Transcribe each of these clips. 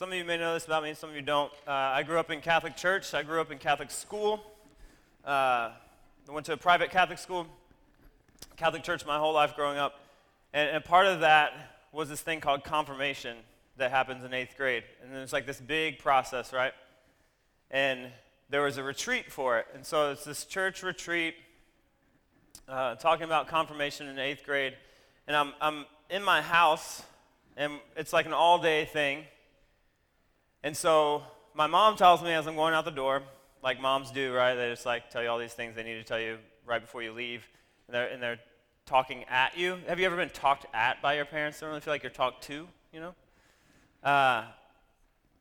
some of you may know this about me, some of you don't. Uh, I grew up in Catholic church. I grew up in Catholic school. Uh, I went to a private Catholic school, Catholic church my whole life growing up. And, and part of that was this thing called confirmation that happens in eighth grade. And it's like this big process, right? And there was a retreat for it. And so it's this church retreat uh, talking about confirmation in eighth grade. And I'm, I'm in my house, and it's like an all day thing. And so my mom tells me as I'm going out the door, like moms do, right? They just like tell you all these things they need to tell you right before you leave. And they're, and they're talking at you. Have you ever been talked at by your parents? Don't really feel like you're talked to, you know? Uh,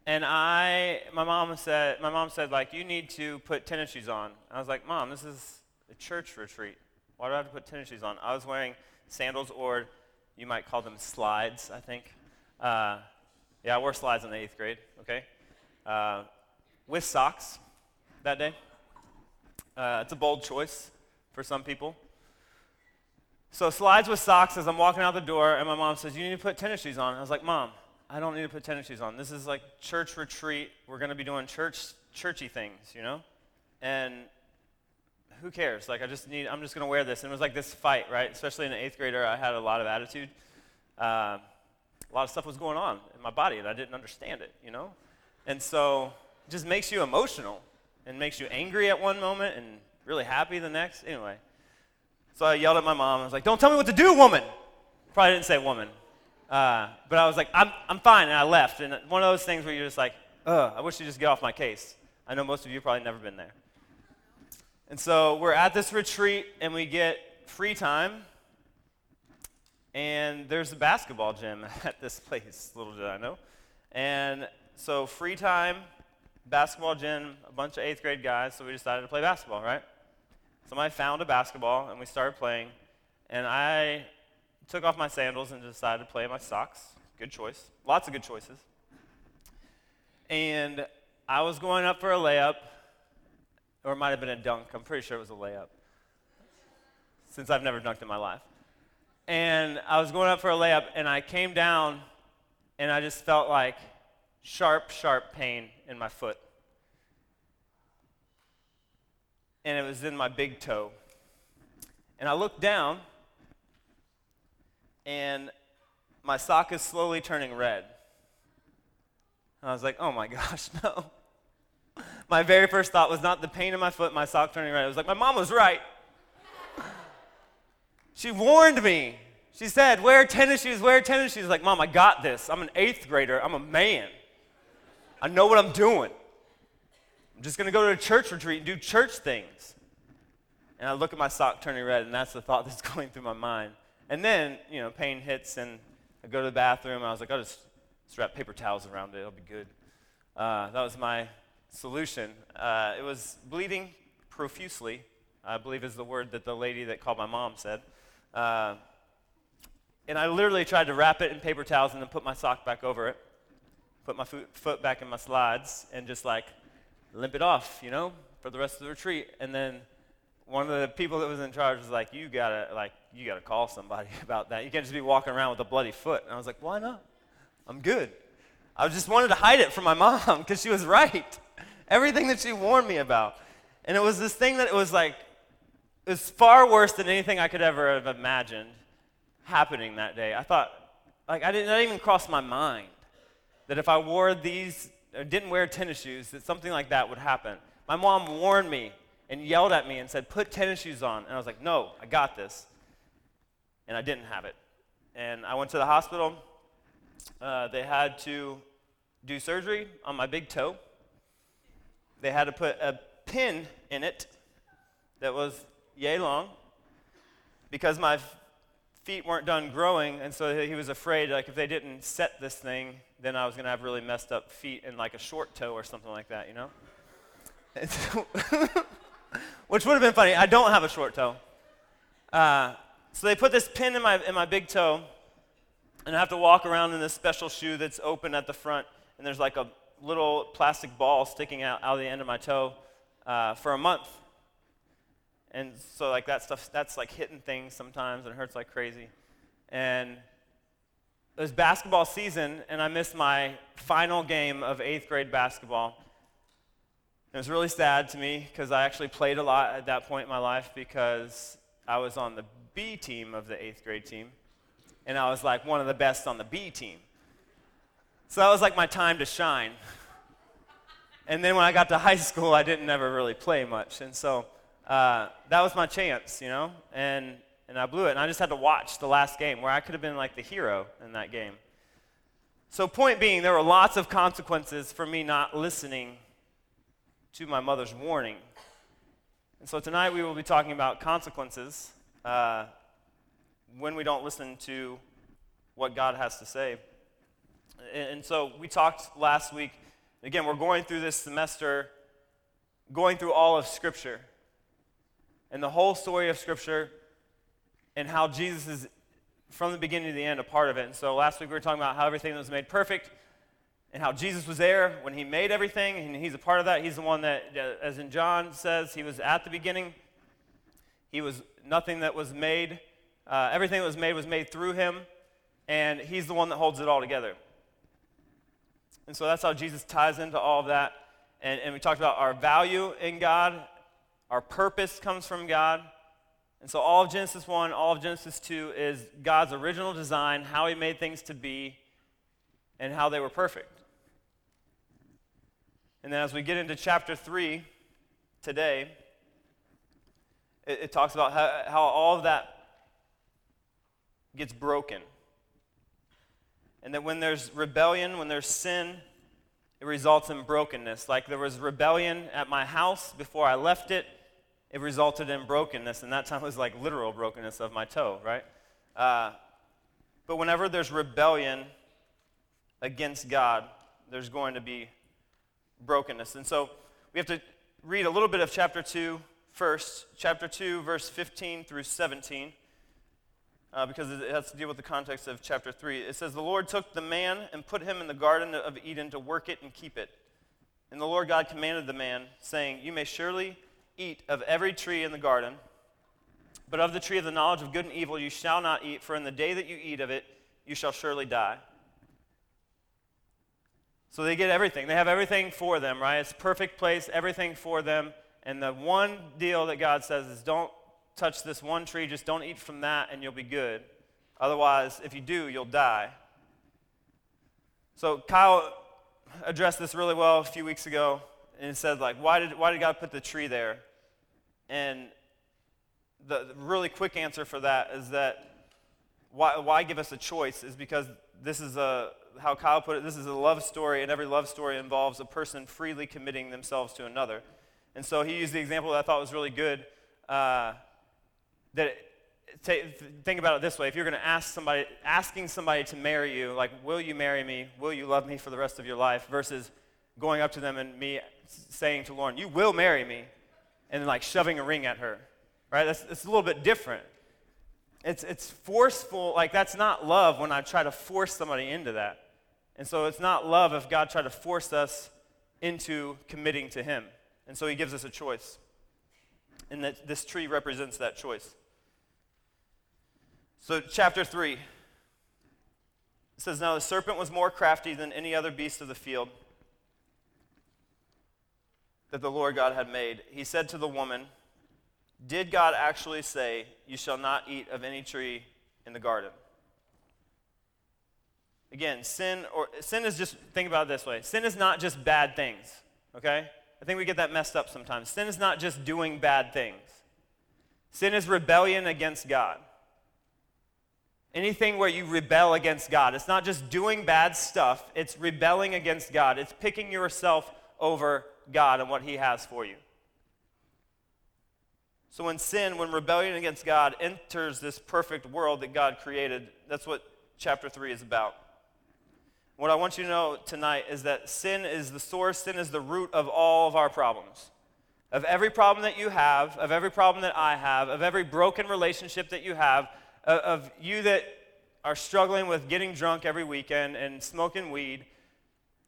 and I, my mom said, my mom said, like, you need to put tennis shoes on. I was like, Mom, this is a church retreat. Why do I have to put tennis shoes on? I was wearing sandals, or you might call them slides, I think. Uh, yeah, I wore slides in the eighth grade, okay? Uh, with socks that day. Uh, it's a bold choice for some people. So, slides with socks as I'm walking out the door, and my mom says, You need to put tennis shoes on. I was like, Mom, I don't need to put tennis shoes on. This is like church retreat. We're going to be doing church, churchy things, you know? And who cares? Like, I just need, I'm just going to wear this. And it was like this fight, right? Especially in the eighth grader, I had a lot of attitude. Uh, a lot of stuff was going on my body, and I didn't understand it, you know? And so it just makes you emotional and makes you angry at one moment and really happy the next. Anyway, so I yelled at my mom. I was like, Don't tell me what to do, woman. Probably didn't say woman. Uh, but I was like, I'm, I'm fine. And I left. And one of those things where you're just like, Ugh, I wish you'd just get off my case. I know most of you probably never been there. And so we're at this retreat and we get free time. And there's a basketball gym at this place, little did I know. And so free time, basketball gym, a bunch of eighth grade guys, so we decided to play basketball, right? Somebody found a basketball and we started playing. And I took off my sandals and decided to play in my socks. Good choice. Lots of good choices. And I was going up for a layup or it might have been a dunk. I'm pretty sure it was a layup, since I've never dunked in my life. And I was going up for a layup, and I came down, and I just felt like sharp, sharp pain in my foot. And it was in my big toe. And I looked down, and my sock is slowly turning red. And I was like, oh my gosh, no my very first thought was not the pain in my foot, my sock turning red. It was like, my mom was right. She warned me. She said, wear tennis shoes, wear tennis shoes. Like, mom, I got this. I'm an eighth grader. I'm a man. I know what I'm doing. I'm just going to go to a church retreat and do church things. And I look at my sock turning red, and that's the thought that's going through my mind. And then, you know, pain hits, and I go to the bathroom. I was like, I'll just, wrap paper towels around it. It'll be good. Uh, that was my solution. Uh, it was bleeding profusely, I believe is the word that the lady that called my mom said. Uh, and I literally tried to wrap it in paper towels and then put my sock back over it, put my foot, foot back in my slides, and just like limp it off, you know, for the rest of the retreat. And then one of the people that was in charge was like, "You gotta like, you gotta call somebody about that. You can't just be walking around with a bloody foot." And I was like, "Why not? I'm good." I just wanted to hide it from my mom because she was right everything that she warned me about. And it was this thing that it was like, it was far worse than anything I could ever have imagined happening that day. I thought, like, I didn't even cross my mind that if I wore these, or didn't wear tennis shoes, that something like that would happen. My mom warned me and yelled at me and said, put tennis shoes on. And I was like, no, I got this. And I didn't have it. And I went to the hospital. Uh, they had to do surgery on my big toe they had to put a pin in it that was yay long because my feet weren't done growing, and so he was afraid, like, if they didn't set this thing, then I was going to have really messed up feet and like a short toe or something like that, you know? Which would have been funny. I don't have a short toe. Uh, so they put this pin in my, in my big toe, and I have to walk around in this special shoe that's open at the front, and there's like a little plastic ball sticking out, out of the end of my toe uh, for a month. And so, like, that stuff, that's like hitting things sometimes and it hurts like crazy. And it was basketball season, and I missed my final game of eighth grade basketball. It was really sad to me because I actually played a lot at that point in my life because I was on the B team of the eighth grade team, and I was like one of the best on the B team. So that was like my time to shine. And then when I got to high school, I didn't ever really play much. And so uh, that was my chance, you know? And and I blew it. And I just had to watch the last game where I could have been like the hero in that game. So, point being, there were lots of consequences for me not listening to my mother's warning. And so, tonight we will be talking about consequences uh, when we don't listen to what God has to say. And, and so, we talked last week. Again, we're going through this semester, going through all of Scripture. And the whole story of Scripture and how Jesus is, from the beginning to the end, a part of it. And so last week we were talking about how everything that was made perfect and how Jesus was there when he made everything, and he's a part of that. He's the one that, as in John says, he was at the beginning. He was nothing that was made, uh, everything that was made was made through him, and he's the one that holds it all together. And so that's how Jesus ties into all of that. And, and we talked about our value in God, our purpose comes from God. And so all of Genesis 1, all of Genesis 2 is God's original design, how he made things to be, and how they were perfect. And then as we get into chapter 3 today, it, it talks about how, how all of that gets broken. And that when there's rebellion, when there's sin, it results in brokenness. Like there was rebellion at my house before I left it it resulted in brokenness, and that time was like literal brokenness of my toe, right? Uh, but whenever there's rebellion against God, there's going to be brokenness. And so we have to read a little bit of chapter 2 first, chapter 2, verse 15 through 17. Uh, because it has to deal with the context of chapter 3. It says, The Lord took the man and put him in the Garden of Eden to work it and keep it. And the Lord God commanded the man, saying, You may surely eat of every tree in the garden, but of the tree of the knowledge of good and evil you shall not eat, for in the day that you eat of it, you shall surely die. So they get everything. They have everything for them, right? It's perfect place, everything for them. And the one deal that God says is don't touch this one tree, just don't eat from that, and you'll be good. Otherwise, if you do, you'll die. So Kyle addressed this really well a few weeks ago, and said, like, why did, why did God put the tree there? And the, really quick answer for that is that why, why give us a choice is because this is a, how Kyle put it, this is a love story, and every love story involves a person freely committing themselves to another. And so he used the example that I thought was really good. Uh, that think about it this way: if you're going to ask somebody, asking somebody to marry you, like, "Will you marry me? Will you love me for the rest of your life?" versus going up to them and me saying to Lauren, "You will marry me," and like shoving a ring at her, right? That's, that's a little bit different. It's, it's forceful, like that's not love when I try to force somebody into that. And so it's not love if God tried to force us into committing to Him. And so He gives us a choice. And that this tree represents that choice. So, chapter 3 it says, Now the serpent was more crafty than any other beast of the field that the Lord God had made, he said to the woman, Did God actually say, You shall not eat of any tree in the garden? Again, sin or sin is just think about it this way. Sin is not just bad things, okay? I think we get that messed up sometimes. Sin is not just doing bad things. Sin is rebellion against God. Anything where you rebel against God. It's not just doing bad stuff, it's rebelling against God. It's picking yourself over God and what He has for you. So when sin, when rebellion against God enters this perfect world that God created, that's what chapter 3 is about. What I want you to know tonight is that sin is the source, sin is the root of all of our problems. Of every problem that you have, of every problem that I have, of every broken relationship that you have, of you that are struggling with getting drunk every weekend and smoking weed,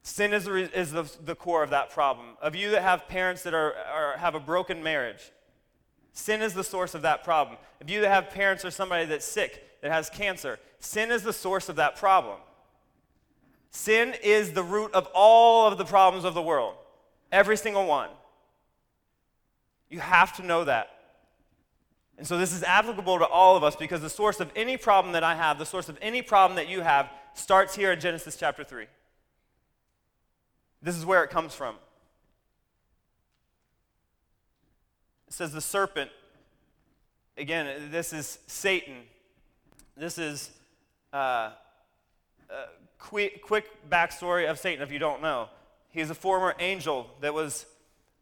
Sin is, the, is the, the core of that problem. Of you that have parents that are, are, have a broken marriage, sin is the source of that problem. Of you that have parents or somebody that's sick, that has cancer, sin is the source of that problem. Sin is the root of all of the problems of the world, every single one. You have to know that. And so this is applicable to all of us because the source of any problem that I have, the source of any problem that you have, starts here in Genesis chapter 3. This is where it comes from. It says the serpent, again, this is Satan. This is uh, uh, quick, quick backstory of Satan if you don't know. He's a former angel that was,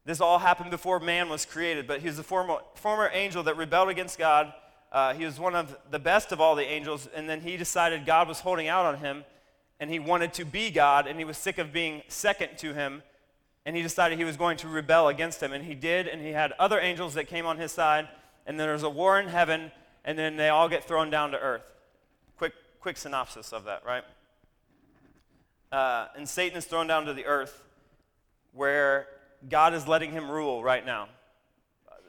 this all happened before man was created, but he's a former, former angel that rebelled against God. Uh, he was one of the best of all the angels, and then he decided God was holding out on him, and he wanted to be God, and he was sick of being second to him, and he decided he was going to rebel against him, and he did, and he had other angels that came on his side, and then there's a war in heaven, and then they all get thrown down to earth. Quick, quick synopsis of that, right? Uh, and Satan is thrown down to the earth where God is letting him rule right now.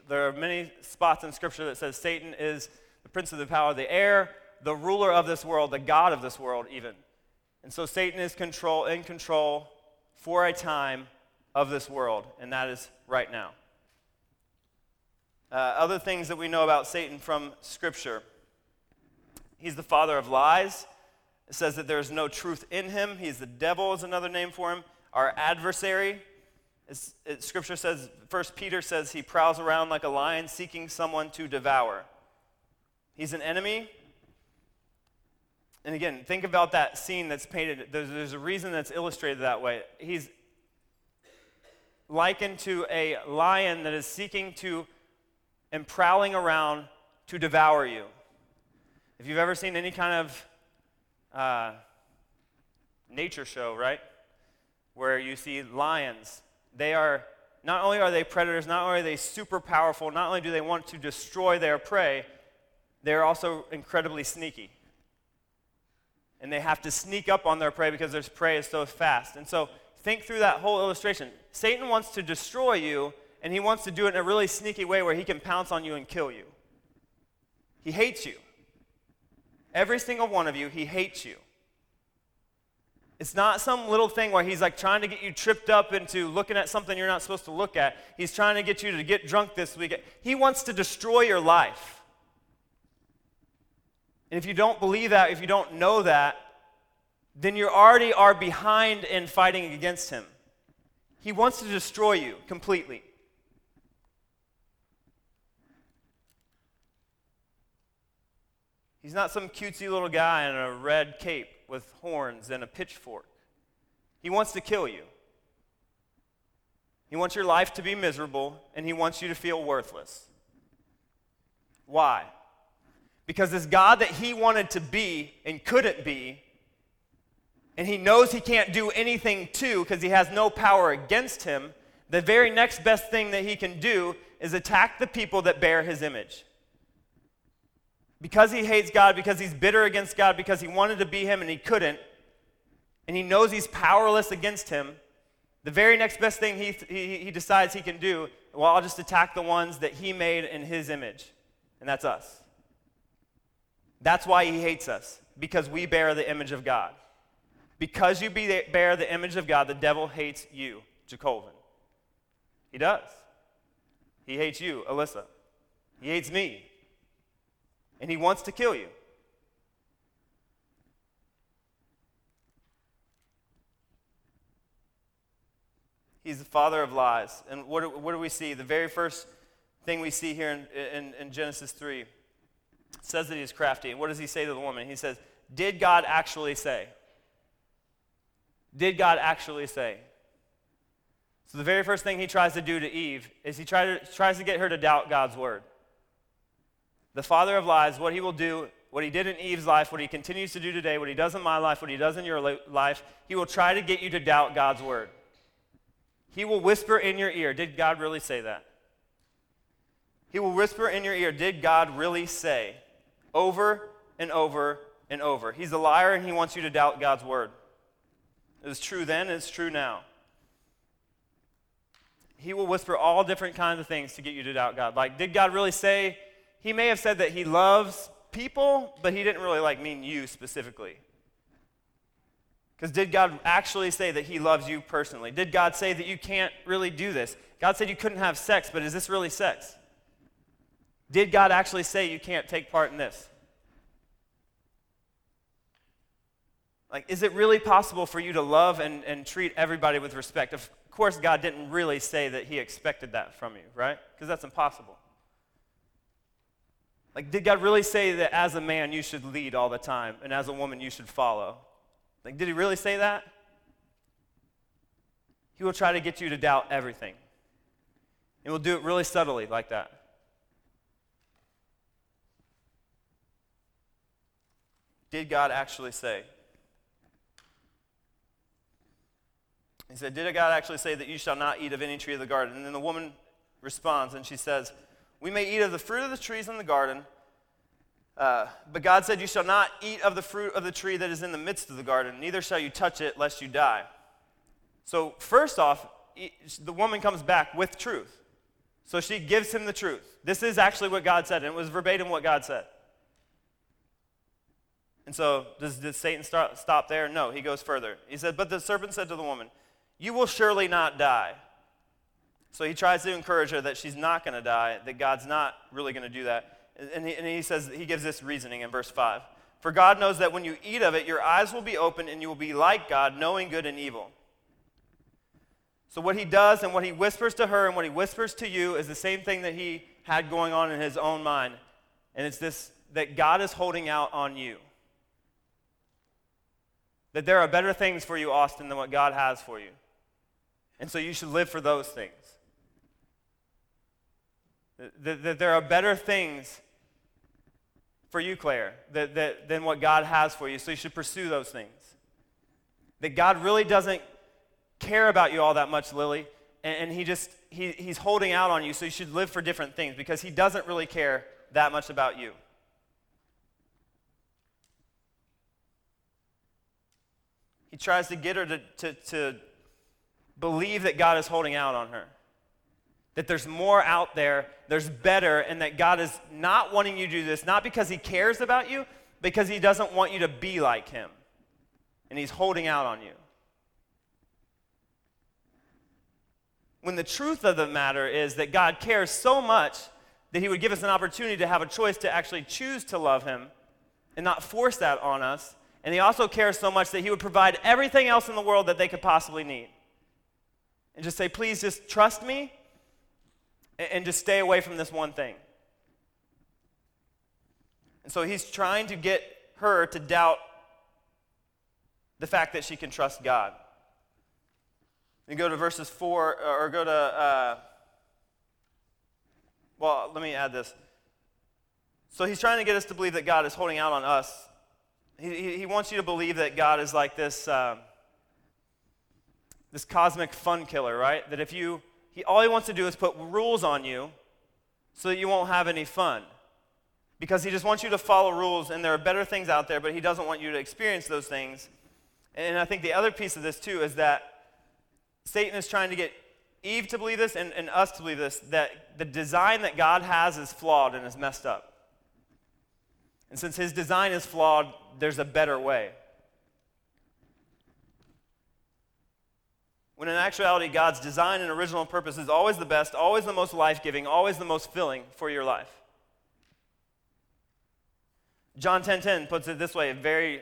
There are many spots in Scripture that says Satan is the prince of the power of the air, the ruler of this world, the God of this world, even. And so Satan is control, in control for a time of this world, and that is right now. Uh, other things that we know about Satan from Scripture he's the father of lies. It says that there's no truth in him. He's the devil, is another name for him. Our adversary. It, scripture says, First Peter says he prowls around like a lion seeking someone to devour. He's an enemy. And again, think about that scene that's painted. There's, there's a reason that's illustrated that way. He's likened to a lion that is seeking to and prowling around to devour you. If you've ever seen any kind of uh, nature show, right? Where you see lions. They are, not only are they predators, not only are they super powerful, not only do they want to destroy their prey, they're also incredibly sneaky. And they have to sneak up on their prey because their prey is so fast. And so think through that whole illustration. Satan wants to destroy you, and he wants to do it in a really sneaky way where he can pounce on you and kill you. He hates you. Every single one of you, he hates you. It's not some little thing where he's like trying to get you tripped up into looking at something you're not supposed to look at. He's trying to get you to get drunk this week. He wants to destroy your life. And if you don't believe that, if you don't know that, then you already are behind in fighting against him. He wants to destroy you completely. He's not some cutesy little guy in a red cape with horns and a pitchfork. He wants to kill you. He wants your life to be miserable, and he wants you to feel worthless. Why? Because this God that he wanted to be and couldn't be, and he knows he can't do anything to because he has no power against him, the very next best thing that he can do is attack the people that bear his image because he hates God, because he's bitter against God, because he wanted to be him and he couldn't, and he knows he's powerless against him, the very next best thing he, he, he decides he can do, well, I'll just attack the ones that he made in his image, and that's us. That's why he hates us, because we bear the image of God. Because you bear the image of God, the devil hates you, Jacobin. He does. He hates you, Alyssa. He hates me and he wants to kill you. He's the father of lies. And what do, what do we see? The very first thing we see here in, in, in Genesis 3 says that he's crafty. What does he say to the woman? He says, Did God actually say? Did God actually say? So the very first thing he tries to do to Eve is he try to, tries to get her to doubt God's word the father of lies, what he will do, what he did in Eve's life, what he continues to do today, what he does in my life, what he does in your life, he will try to get you to doubt God's word. He will whisper in your ear, Did God really say that? He will whisper in your ear, Did God really say? Over and over and over. He's a liar and he wants you to doubt God's word. It was true then, it's true now. He will whisper all different kinds of things to get you to doubt God. Like, did God really say he may have said that he loves people, but he didn't really like mean you specifically. Because did God actually say that He loves you personally? Did God say that you can't really do this? God said you couldn't have sex, but is this really sex? Did God actually say you can't take part in this? Like, is it really possible for you to love and, and treat everybody with respect? Of course, God didn't really say that He expected that from you, right? Because that's impossible. Like, did God really say that as a man you should lead all the time and as a woman you should follow? Like, did he really say that? He will try to get you to doubt everything. And will do it really subtly like that. Did God actually say? He said, Did God actually say that you shall not eat of any tree of the garden? And then the woman responds and she says, We may eat of the fruit of the trees in the garden uh, but God said, You shall not eat of the fruit of the tree that is in the midst of the garden, neither shall you touch it, lest you die. So, first off, the woman comes back with truth. So she gives him the truth. This is actually what God said, and it was verbatim what God said. And so, does, does Satan start, stop there? No, he goes further. He said, But the serpent said to the woman, You will surely not die. So he tries to encourage her that she's not going to die, that God's not really going to do that. And he, and he says, he gives this reasoning in verse 5. For God knows that when you eat of it, your eyes will be open and you will be like God, knowing good and evil. So, what he does and what he whispers to her and what he whispers to you is the same thing that he had going on in his own mind. And it's this that God is holding out on you. That there are better things for you, Austin, than what God has for you. And so you should live for those things. That, that there are better things for you, Claire, that, that, than what God has for you. So you should pursue those things. That God really doesn't care about you all that much, Lily, and, and he just, he, he's holding out on you, so you should live for different things because he doesn't really care that much about you. He tries to get her to, to, to believe that God is holding out on her that there's more out there, there's better, and that God is not wanting you to do this, not because He cares about you, because He doesn't want you to be like Him. And He's holding out on you. When the truth of the matter is that God cares so much that He would give us an opportunity to have a choice to actually choose to love Him and not force that on us. And He also cares so much that He would provide everything else in the world that they could possibly need. And just say, please just trust me and just stay away from this one thing. And so he's trying to get her to doubt the fact that she can trust God. You go to verses 4, or go to, uh, well, let me add this. So he's trying to get us to believe that God is holding out on us. He, he, wants you to believe that God is like this, um, this cosmic fun killer, right? That if you he, all he wants to do is put rules on you so that you won't have any fun. Because he just wants you to follow rules, and there are better things out there, but he doesn't want you to experience those things. And I think the other piece of this, too, is that Satan is trying to get Eve to believe this and, and us to believe this that the design that God has is flawed and is messed up. And since his design is flawed, there's a better way. when in actuality, God's design and original purpose is always the best, always the most life giving, always the most filling for your life. John 10:10 10, 10 puts it this way, a very,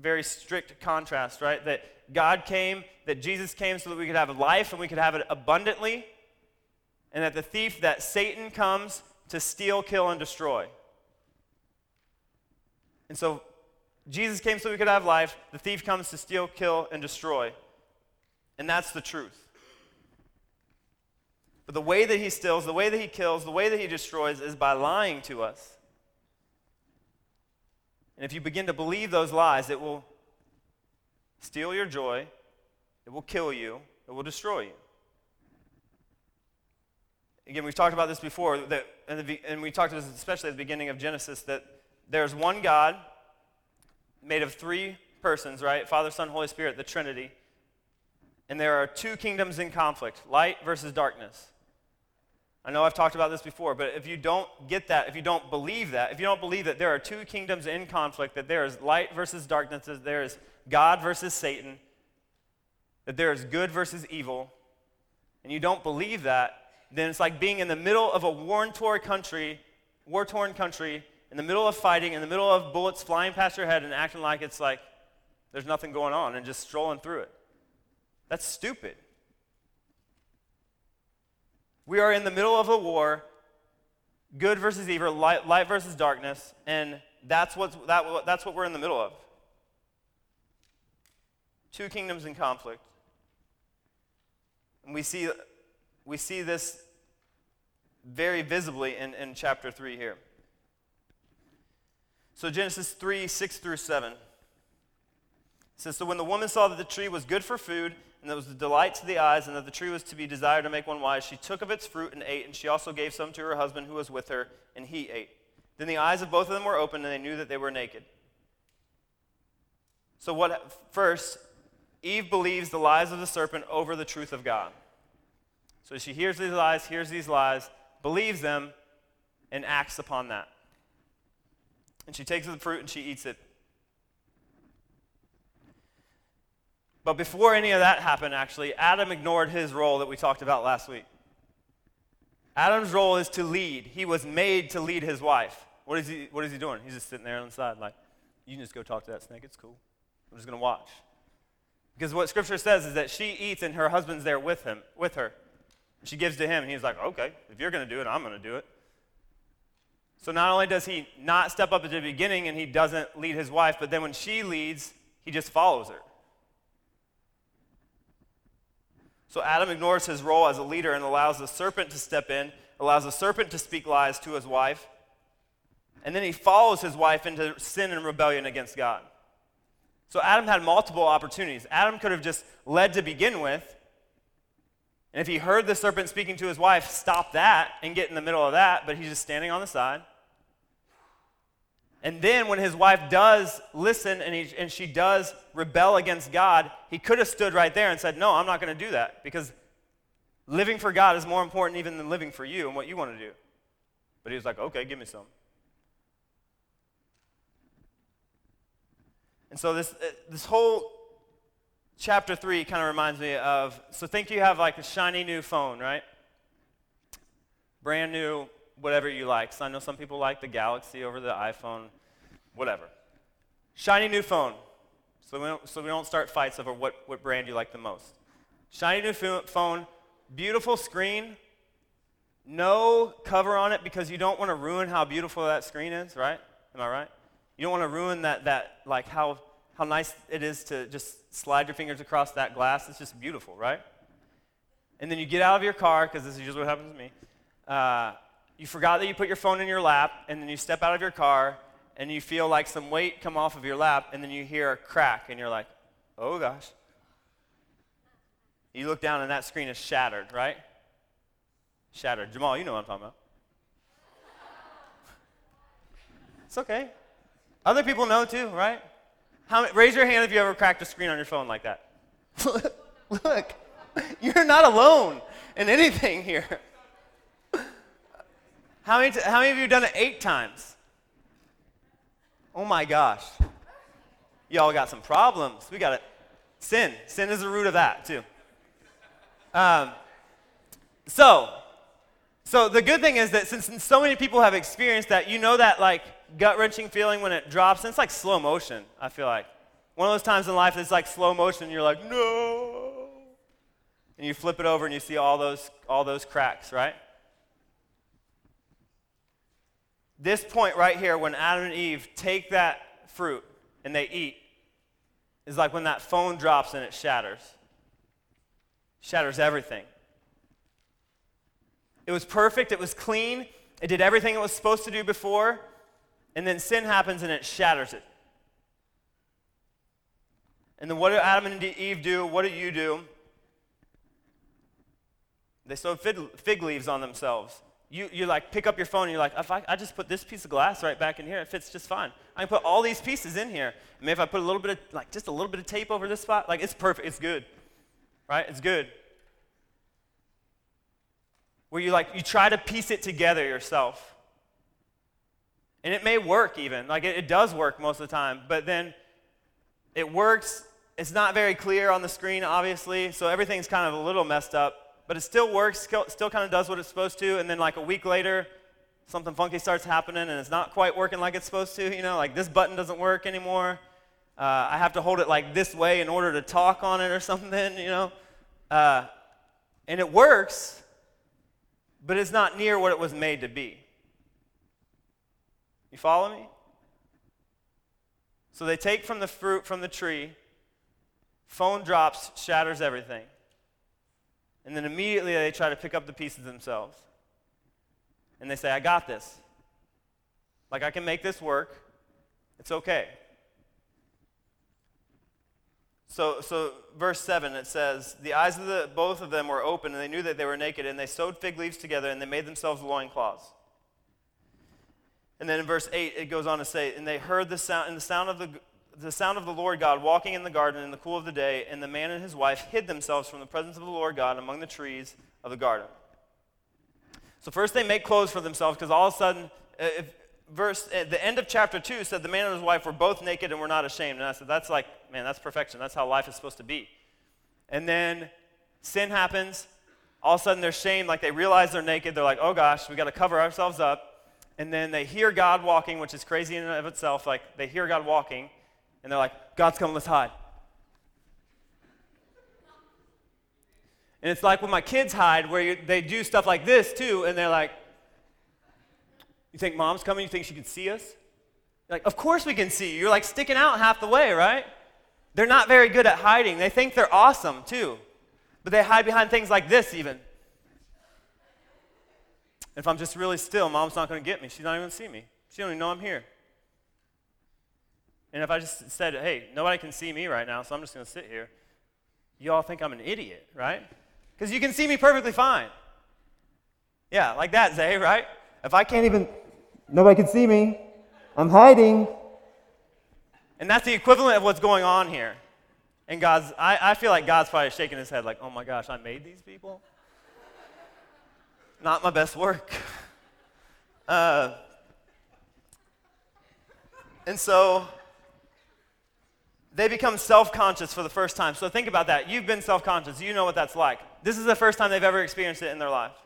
very strict contrast, right? That God came, that Jesus came so that we could have life and we could have it abundantly, and that the thief, that Satan comes to steal, kill, and destroy. And so Jesus came so we could have life, the thief comes to steal, kill, and destroy. And that's the truth. But the way that he steals, the way that he kills, the way that he destroys is by lying to us. And if you begin to believe those lies, it will steal your joy, it will kill you, it will destroy you. Again, we've talked about this before, that, and we talked about this especially at the beginning of Genesis, that there's one God made of three persons, right? Father, Son, Holy Spirit, the Trinity. And there are two kingdoms in conflict light versus darkness. I know I've talked about this before, but if you don't get that, if you don't believe that, if you don't believe that there are two kingdoms in conflict, that there is light versus darkness, that there is God versus Satan, that there is good versus evil, and you don't believe that, then it's like being in the middle of a war-torn country, war-torn country, in the middle of fighting, in the middle of bullets flying past your head and acting like it's like there's nothing going on and just strolling through it. That's stupid. We are in the middle of a war, good versus evil, light, light versus darkness, and that's, what's, that, that's what we're in the middle of. Two kingdoms in conflict. And we see, we see this very visibly in, in chapter 3 here. So, Genesis 3 6 through 7 says, So when the woman saw that the tree was good for food, and that was the delight to the eyes, and that the tree was to be desired to make one wise, she took of its fruit and ate, and she also gave some to her husband who was with her, and he ate. Then the eyes of both of them were opened, and they knew that they were naked. So, what first, Eve believes the lies of the serpent over the truth of God. So she hears these lies, hears these lies, believes them, and acts upon that. And she takes the fruit and she eats it. But before any of that happened, actually, Adam ignored his role that we talked about last week. Adam's role is to lead. He was made to lead his wife. What is he, what is he doing? He's just sitting there on the side, like, you can just go talk to that snake. It's cool. I'm just going to watch. Because what Scripture says is that she eats and her husband's there with him, with her. She gives to him, and he's like, okay, if you're going to do it, I'm going to do it. So not only does he not step up at the beginning and he doesn't lead his wife, but then when she leads, he just follows her. So Adam ignores his role as a leader and allows the serpent to step in, allows the serpent to speak lies to his wife, and then he follows his wife into sin and rebellion against God. So Adam had multiple opportunities. Adam could have just led to begin with, and if he heard the serpent speaking to his wife, stop that and get in the middle of that, but he's just standing on the side. And then when his wife does listen and, he, and she does rebel against God, he could have stood right there and said, No, I'm not going to do that because living for God is more important even than living for you and what you want to do. But he was like, Okay, give me some. And so this, uh, this whole chapter 3 kind of reminds me of so think you have like a shiny new phone, right? Brand new whatever you like. So I know some people like the Galaxy over the iPhone, whatever. Shiny new phone. So we don't, so we don't start fights over what, what brand you like the most. Shiny new phone, beautiful screen, no cover on it because you don't want to ruin how beautiful that screen is, right? Am I right? You don't want to ruin that, that like how, how nice it is to just slide your fingers across that glass. It's just beautiful, right? And then you get out of your car, because this is usually what happens to me. Uh, you forgot that you put your phone in your lap, and then you step out of your car, and you feel like some weight come off of your lap, and then you hear a crack, and you're like, oh gosh. You look down, and that screen is shattered, right? Shattered. Jamal, you know what I'm talking about. It's okay. Other people know too, right? How, raise your hand if you ever cracked a screen on your phone like that. Look, you're not alone in anything here. How many, t- how many of you have done it eight times? Oh my gosh. Y'all got some problems. We got it. Sin. Sin is the root of that, too. Um, so, so the good thing is that since so many people have experienced that, you know that like gut wrenching feeling when it drops, and it's like slow motion, I feel like. One of those times in life that's like slow motion, and you're like, no. And you flip it over and you see all those, all those cracks, right? This point right here, when Adam and Eve take that fruit and they eat, is like when that phone drops and it shatters. Shatters everything. It was perfect, it was clean, it did everything it was supposed to do before, and then sin happens and it shatters it. And then what do Adam and Eve do? What do you do? They sewed fig leaves on themselves you, you like pick up your phone and you're like, if I, I just put this piece of glass right back in here, it fits just fine. I can put all these pieces in here. Maybe if I put a little bit of, like just a little bit of tape over this spot, like it's perfect, it's good. Right? It's good. where you like you try to piece it together yourself. And it may work even. Like it, it does work most of the time, but then it works. It's not very clear on the screen, obviously, so everything's kind of a little messed up, but it still works, still, kind of does what it's supposed to, and then like a week later, something funky starts happening and it's not quite working like it's supposed to, you know, like this button doesn't work anymore. Uh, I have to hold it like this way in order to talk on it or something, you know. Uh, and it works, but it's not near what it was made to be. You follow me? So they take from the fruit from the tree, phone drops, shatters everything. And then immediately they try to pick up the pieces themselves. And they say, I got this. Like, I can make this work. It's okay. So, so verse 7, it says, The eyes of the, both of them were open, and they knew that they were naked, and they sewed fig leaves together, and they made themselves loincloths. And then in verse 8, it goes on to say, And they heard the sound, and the sound of the, the sound of the Lord God walking in the garden in the cool of the day, and the man and his wife hid themselves from the presence of the Lord God among the trees of the garden. So first they make clothes for themselves, because all of a sudden, uh, if, verse at the end of chapter 2 said the man and his wife were both naked and were not ashamed. And I said, that's like, man, that's perfection. That's how life is supposed to be. And then sin happens. All of a sudden they're shamed, like they realize they're naked. They're like, oh gosh, we got to cover ourselves up. And then they hear God walking, which is crazy in and of itself. Like they hear God walking, and they're like, God's coming, let's hide. And it's like when my kids hide, where you, they do stuff like this too, and they're like, you think mom's coming? You think she can see us? You're like, of course we can see you. You're like sticking out half the way, right? They're not very good at hiding. They think they're awesome too. But they hide behind things like this, even. If I'm just really still, mom's not going to get me. She's not even going to see me. She don't even know I'm here. And if I just said, hey, nobody can see me right now, so I'm just going to sit here, you all think I'm an idiot, right? Because you can see me perfectly fine. Yeah, like that, Zay, right? If I can't even Nobody can see me. I'm hiding. And that's the equivalent of what's going on here. And God's, I, I feel like God's probably shaking his head, like, oh my gosh, I made these people? Not my best work. Uh, and so they become self conscious for the first time. So think about that. You've been self conscious, you know what that's like. This is the first time they've ever experienced it in their life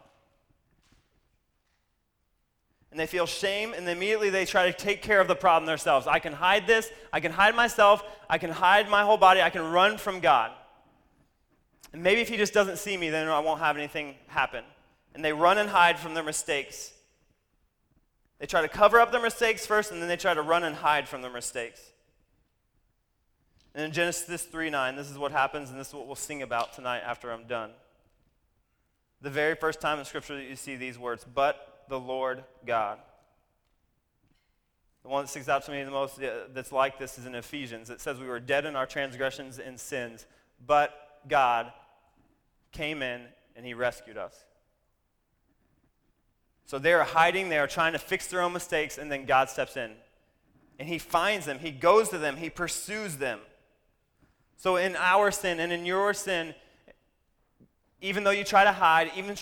and they feel shame and immediately they try to take care of the problem themselves. I can hide this, I can hide myself, I can hide my whole body, I can run from God. And maybe if he just doesn't see me, then I won't have anything happen. And they run and hide from their mistakes. They try to cover up their mistakes first, and then they try to run and hide from their mistakes. And in Genesis 3 9, this is what happens, and this is what we'll sing about tonight after I'm done. The very first time in Scripture that you see these words, but the Lord God. The one that sticks out to me the most uh, that's like this is in Ephesians. It says, We were dead in our transgressions and sins, but God came in and he rescued us. So they are hiding, they are trying to fix their own mistakes, and then God steps in. And he finds them, he goes to them, he pursues them. So in our sin and in your sin, even though you try to hide, even,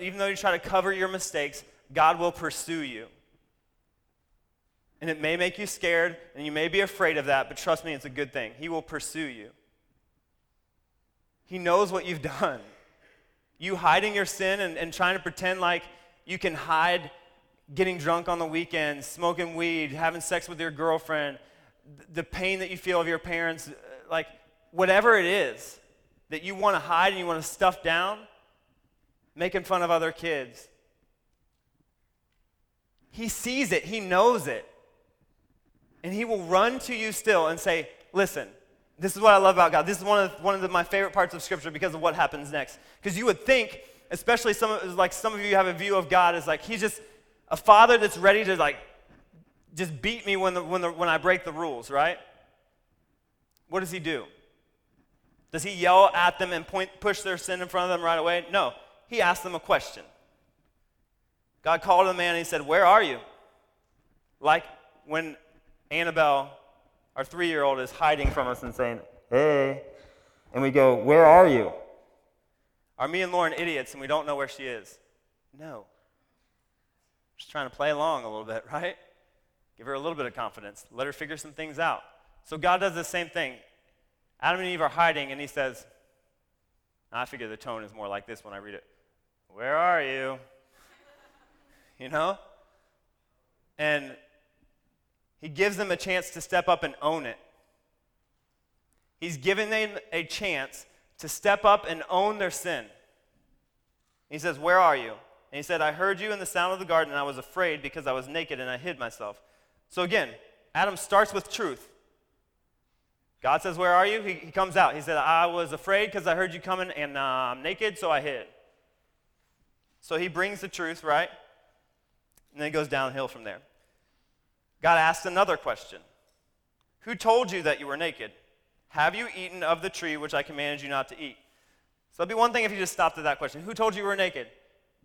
even though you try to cover your mistakes, God will pursue you. And it may make you scared, and you may be afraid of that, but trust me, it's a good thing. He will pursue you. He knows what you've done. You hiding your sin and, and trying to pretend like you can hide getting drunk on the weekends, smoking weed, having sex with your girlfriend, the pain that you feel of your parents, uh, like whatever it is that you want to hide and you want to stuff down, making fun of other kids, he sees it, He knows it. And He will run to you still and say, Listen, this is what I love about God. This is one of, one of the, my favorite parts of Scripture because of what happens next. Because you would think, especially some of, like some of you have a view of God as like He's just a father that's ready to like just beat me when, the, when, the, when I break the rules, right? What does He do? Does He yell at them and point, push their sin in front of them right away? No. He asks them a question. God called the man and he said, Where are you? Like when Annabelle, our three year old, is hiding from us and saying, Hey. And we go, Where are you? Are me and Lauren idiots and we don't know where she is? No. Just trying to play along a little bit, right? Give her a little bit of confidence. Let her figure some things out. So God does the same thing. Adam and Eve are hiding, and he says, I figure the tone is more like this when I read it Where are you? you know? And he gives them a chance to step up and own it. He's given them a chance to step up and own their sin. He says, Where are you? And he said, I heard you in the sound of the garden, and I was afraid because I was naked and I hid myself. So again, Adam starts with truth. God says, Where are you? He, he comes out. He said, I was afraid because I heard you coming and uh, I'm naked, so I hid. So he brings the truth, right? And then it goes downhill from there. God asks another question Who told you that you were naked? Have you eaten of the tree which I commanded you not to eat? So it'd be one thing if you just stopped at that question Who told you you were naked?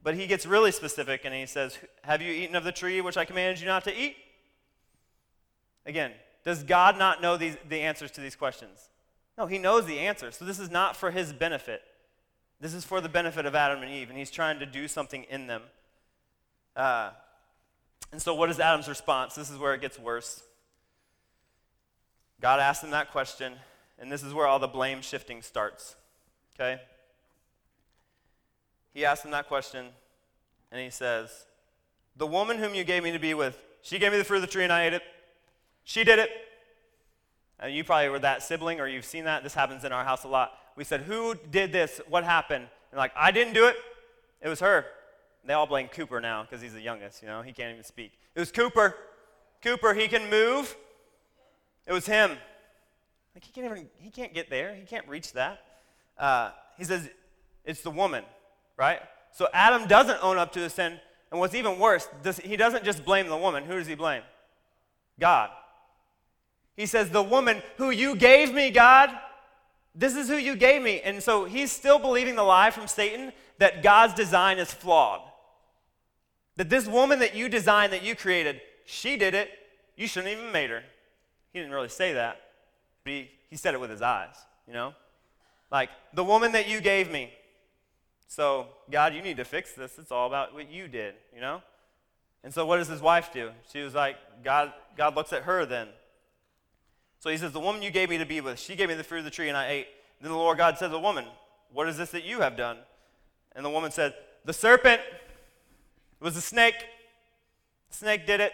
But he gets really specific and he says, Have you eaten of the tree which I commanded you not to eat? Again, does God not know these, the answers to these questions? No, he knows the answer. So this is not for his benefit. This is for the benefit of Adam and Eve, and he's trying to do something in them. Uh, and so, what is Adam's response? This is where it gets worse. God asked him that question, and this is where all the blame shifting starts. Okay? He asked him that question, and he says, The woman whom you gave me to be with, she gave me the fruit of the tree, and I ate it. She did it. And you probably were that sibling or you've seen that. This happens in our house a lot. We said, Who did this? What happened? And like, I didn't do it. It was her. They all blame Cooper now because he's the youngest, you know. He can't even speak. It was Cooper. Cooper, he can move. It was him. Like he can't even he can't get there. He can't reach that. Uh, he says it's the woman, right? So Adam doesn't own up to his sin, and what's even worse, does, he doesn't just blame the woman. Who does he blame? God. He says, The woman who you gave me, God, this is who you gave me. And so he's still believing the lie from Satan that God's design is flawed. That this woman that you designed, that you created, she did it. You shouldn't even made her. He didn't really say that, but he, he said it with his eyes, you know? Like, the woman that you gave me. So, God, you need to fix this. It's all about what you did, you know? And so, what does his wife do? She was like, God, God looks at her then. So he says, The woman you gave me to be with, she gave me the fruit of the tree and I ate. Then the Lord God said to the woman, What is this that you have done? And the woman said, The serpent it was the snake. The snake did it.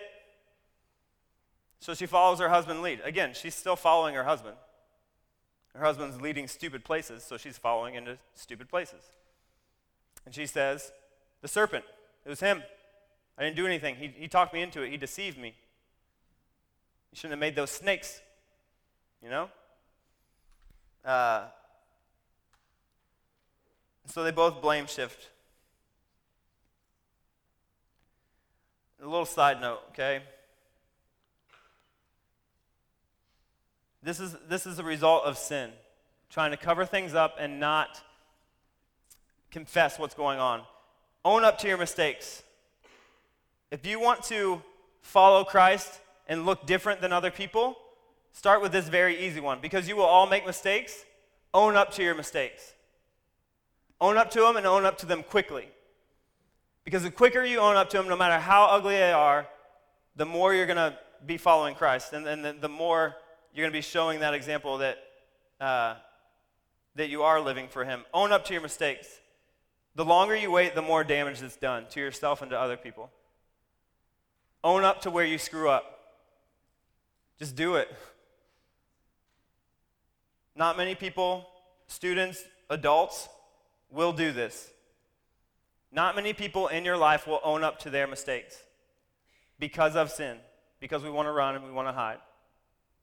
So she follows her husband lead. Again, she's still following her husband. Her husband's leading stupid places, so she's following into stupid places. And she says, The serpent, it was him. I didn't do anything. He, he talked me into it. He deceived me. You shouldn't have made those snakes. You know? Uh, so they both blame shift. A little side note, okay? This is, this is a result of sin, trying to cover things up and not confess what's going on. Own up to your mistakes. If you want to follow Christ and look different than other people, Start with this very easy one because you will all make mistakes. Own up to your mistakes. Own up to them and own up to them quickly. Because the quicker you own up to them, no matter how ugly they are, the more you're going to be following Christ. And, and the, the, more you're going to be showing that example that, uh, that you are living for Him. Own up to your mistakes. The longer you wait, the more damage that's done to yourself and to other people. Own up to where you screw up. Just do it. Not many people, students, adults, will do this. Not many people in your life will own up to their mistakes because of sin, because we want to run and we want to hide.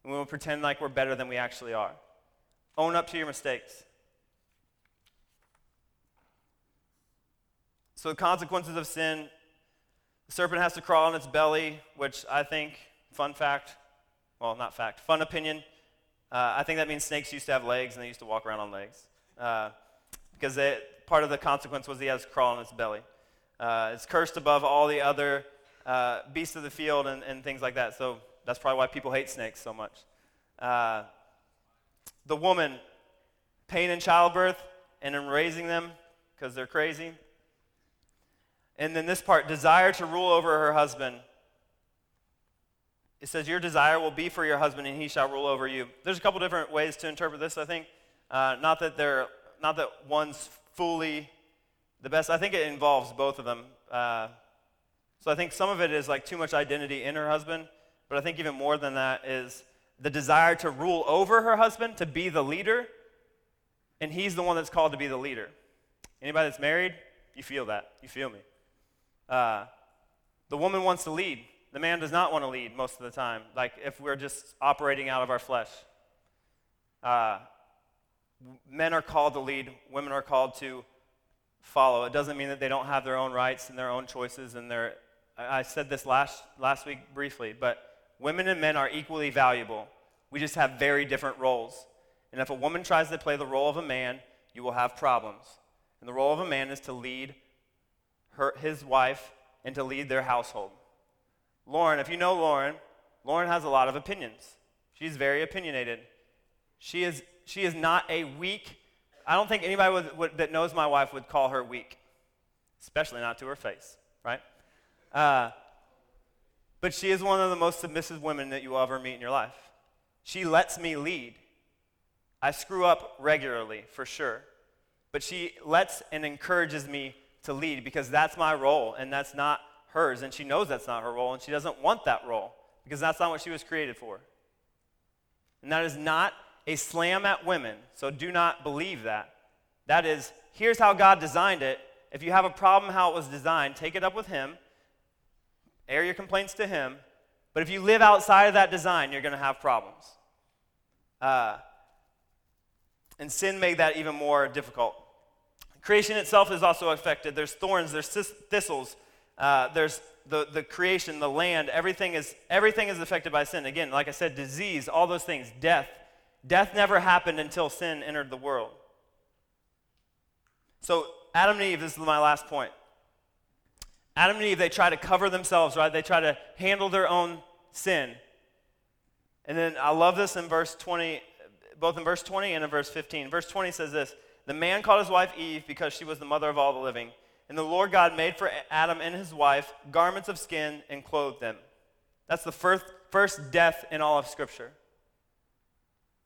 And we will pretend like we're better than we actually are. Own up to your mistakes. So, the consequences of sin the serpent has to crawl on its belly, which I think, fun fact, well, not fact, fun opinion, uh, I think that means snakes used to have legs and they used to walk around on legs. Uh, because part of the consequence was he has to crawl on its belly. Uh, it's cursed above all the other uh, beasts of the field and, and, things like that. So that's probably why people hate snakes so much. Uh, the woman, pain in childbirth and in raising them because they're crazy. And then this part desire to rule over her husband. It says, Your desire will be for your husband, and he shall rule over you. There's a couple different ways to interpret this, I think. Uh, not, that they're, not that one's fully the best. I think it involves both of them. Uh, so I think some of it is like too much identity in her husband, but I think even more than that is the desire to rule over her husband, to be the leader, and he's the one that's called to be the leader. Anybody that's married, you feel that. You feel me. Uh, the woman wants to lead. The man does not want to lead most of the time, like if we're just operating out of our flesh. Uh, men are called to lead, women are called to follow. It doesn't mean that they don't have their own rights and their own choices and their I said this last last week briefly, but women and men are equally valuable. We just have very different roles. And if a woman tries to play the role of a man, you will have problems. And the role of a man is to lead her, his wife and to lead their household. Lauren, if you know Lauren, Lauren has a lot of opinions. She's very opinionated. She is, she is not a weak, I don't think anybody would, would, that knows my wife would call her weak, especially not to her face, right? Uh, but she is one of the most submissive women that you will ever meet in your life. She lets me lead. I screw up regularly, for sure. But she lets and encourages me to lead because that's my role and that's not hers. And she knows that's not her role and she doesn't want that role because that's not what she was created for. And that is not a slam at women, so do not believe that. That is, here's how God designed it. If you have a problem how it was designed, take it up with Him, air your complaints to Him. But if you live outside of that design, you're going to have problems. Uh, and sin made that even more difficult. Creation itself is also affected. There's thorns, there's thistles, uh, there's the, the creation, the land, everything is, everything is affected by sin. Again, like I said, disease, all those things, death. Death never happened until sin entered the world. So, Adam and Eve, this is my last point. Adam and Eve, they try to cover themselves, right? They try to handle their own sin. And then I love this in verse 20, both in verse 20 and in verse 15. Verse 20 says this The man called his wife Eve because she was the mother of all the living. And the Lord God made for Adam and his wife garments of skin and clothed them. That's the first, first death in all of Scripture.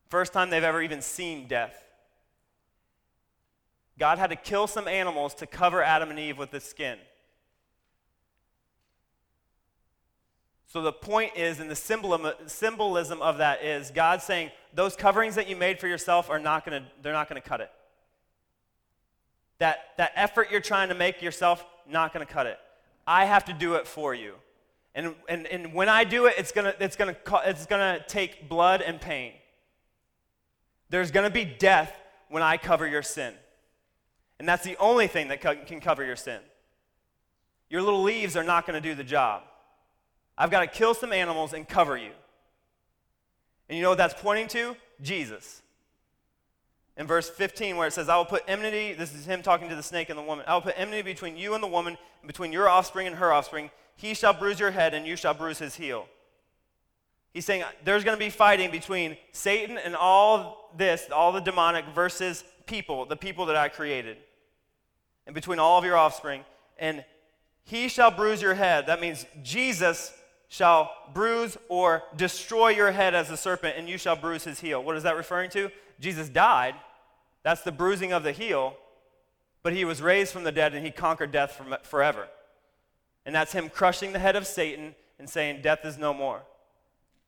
First time they've ever even seen death. God had to kill some animals to cover Adam and Eve with the skin. So the point is, and the symbolism of that is God saying, those coverings that you made for yourself are not gonna, they're not gonna cut it. That, that effort you're trying to make yourself, not gonna cut it. I have to do it for you. And, and, and when I do it, it's gonna, it's, gonna, it's gonna take blood and pain. There's gonna be death when I cover your sin. And that's the only thing that can cover your sin. Your little leaves are not gonna do the job. I've got to kill some animals and cover you. And you know what that's pointing to? Jesus. In verse 15, where it says, I will put enmity, this is him talking to the snake and the woman. I will put enmity between you and the woman, and between your offspring and her offspring. He shall bruise your head, and you shall bruise his heel. He's saying there's going to be fighting between Satan and all this, all the demonic, versus people, the people that I created, and between all of your offspring. And he shall bruise your head. That means Jesus shall bruise or destroy your head as a serpent, and you shall bruise his heel. What is that referring to? Jesus died. That's the bruising of the heel. But he was raised from the dead and he conquered death forever. And that's him crushing the head of Satan and saying, Death is no more.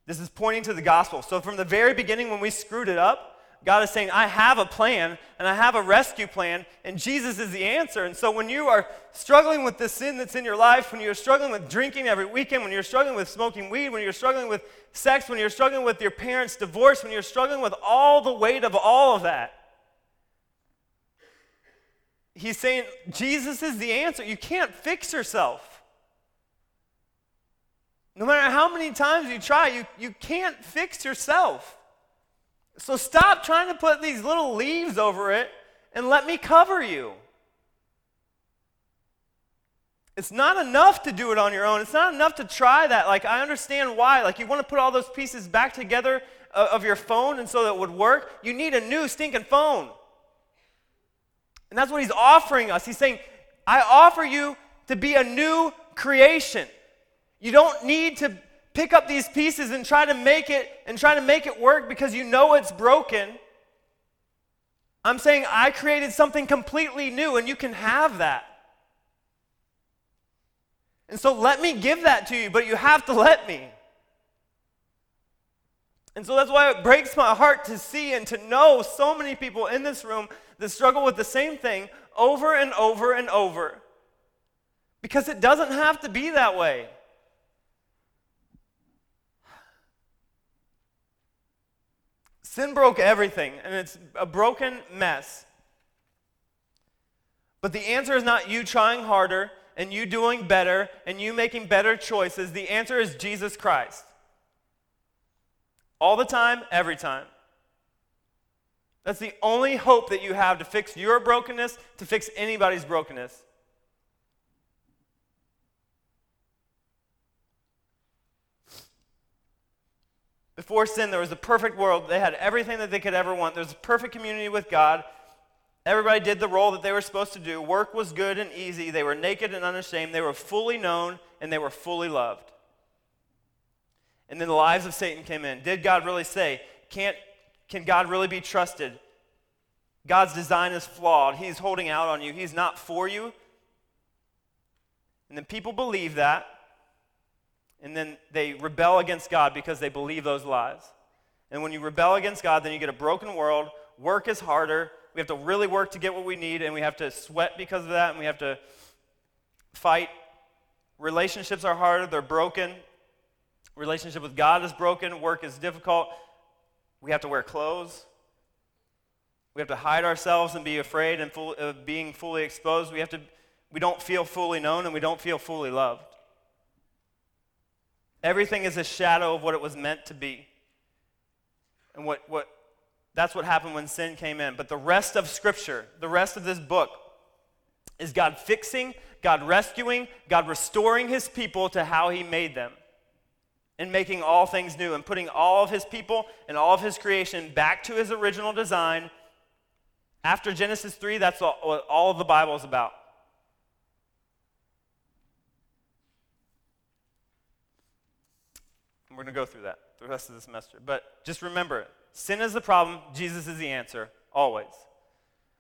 This is pointing to the gospel. So, from the very beginning, when we screwed it up, God is saying, I have a plan and I have a rescue plan, and Jesus is the answer. And so when you are struggling with the sin that's in your life, when you're struggling with drinking every weekend, when you're struggling with smoking weed, when you're struggling with sex, when you're struggling with your parents' divorce, when you're struggling with all the weight of all of that, He's saying, Jesus is the answer. You can't fix yourself. No matter how many times you try, you, you can't fix yourself. So stop trying to put these little leaves over it and let me cover you. It's not enough to do it on your own. It's not enough to try that. Like, I understand why. Like, you want to put all those pieces back together uh, of your phone and so that it would work. You need a new stinking phone. And that's what he's offering us. He's saying, I offer you to be a new creation. You don't need to pick up these pieces and try to make it and try to make it work because you know it's broken. I'm saying I created something completely new and you can have that. And so let me give that to you, but you have to let me. And so that's why it breaks my heart to see and to know so many people in this room that struggle with the same thing over and over and over. Because it doesn't have to be that way. Sin broke everything, and it's a broken mess. But the answer is not you trying harder and you doing better and you making better choices. The answer is Jesus Christ. All the time, every time. That's the only hope that you have to fix your brokenness, to fix anybody's brokenness. Before sin, there was a perfect world. They had everything that they could ever want. There was a perfect community with God. Everybody did the role that they were supposed to do. Work was good and easy. They were naked and unashamed. They were fully known and they were fully loved. And then the lives of Satan came in. Did God really say, can't, can God really be trusted? God's design is flawed. He's holding out on you, He's not for you. And then people believe that and then they rebel against God because they believe those lies. And when you rebel against God, then you get a broken world. Work is harder. We have to really work to get what we need, and we have to sweat because of that, and we have to fight. Relationships are harder, they're broken. Relationship with God is broken. Work is difficult. We have to wear clothes. We have to hide ourselves and be afraid and full, of being fully exposed. We have to we don't feel fully known and we don't feel fully loved. Everything is a shadow of what it was meant to be. And what, what, that's what happened when sin came in. But the rest of Scripture, the rest of this book, is God fixing, God rescuing, God restoring His people to how He made them. And making all things new and putting all of His people and all of His creation back to His original design. After Genesis 3, that's all, what all of the Bible is about. We're going to go through that the rest of the semester. But just remember sin is the problem, Jesus is the answer, always.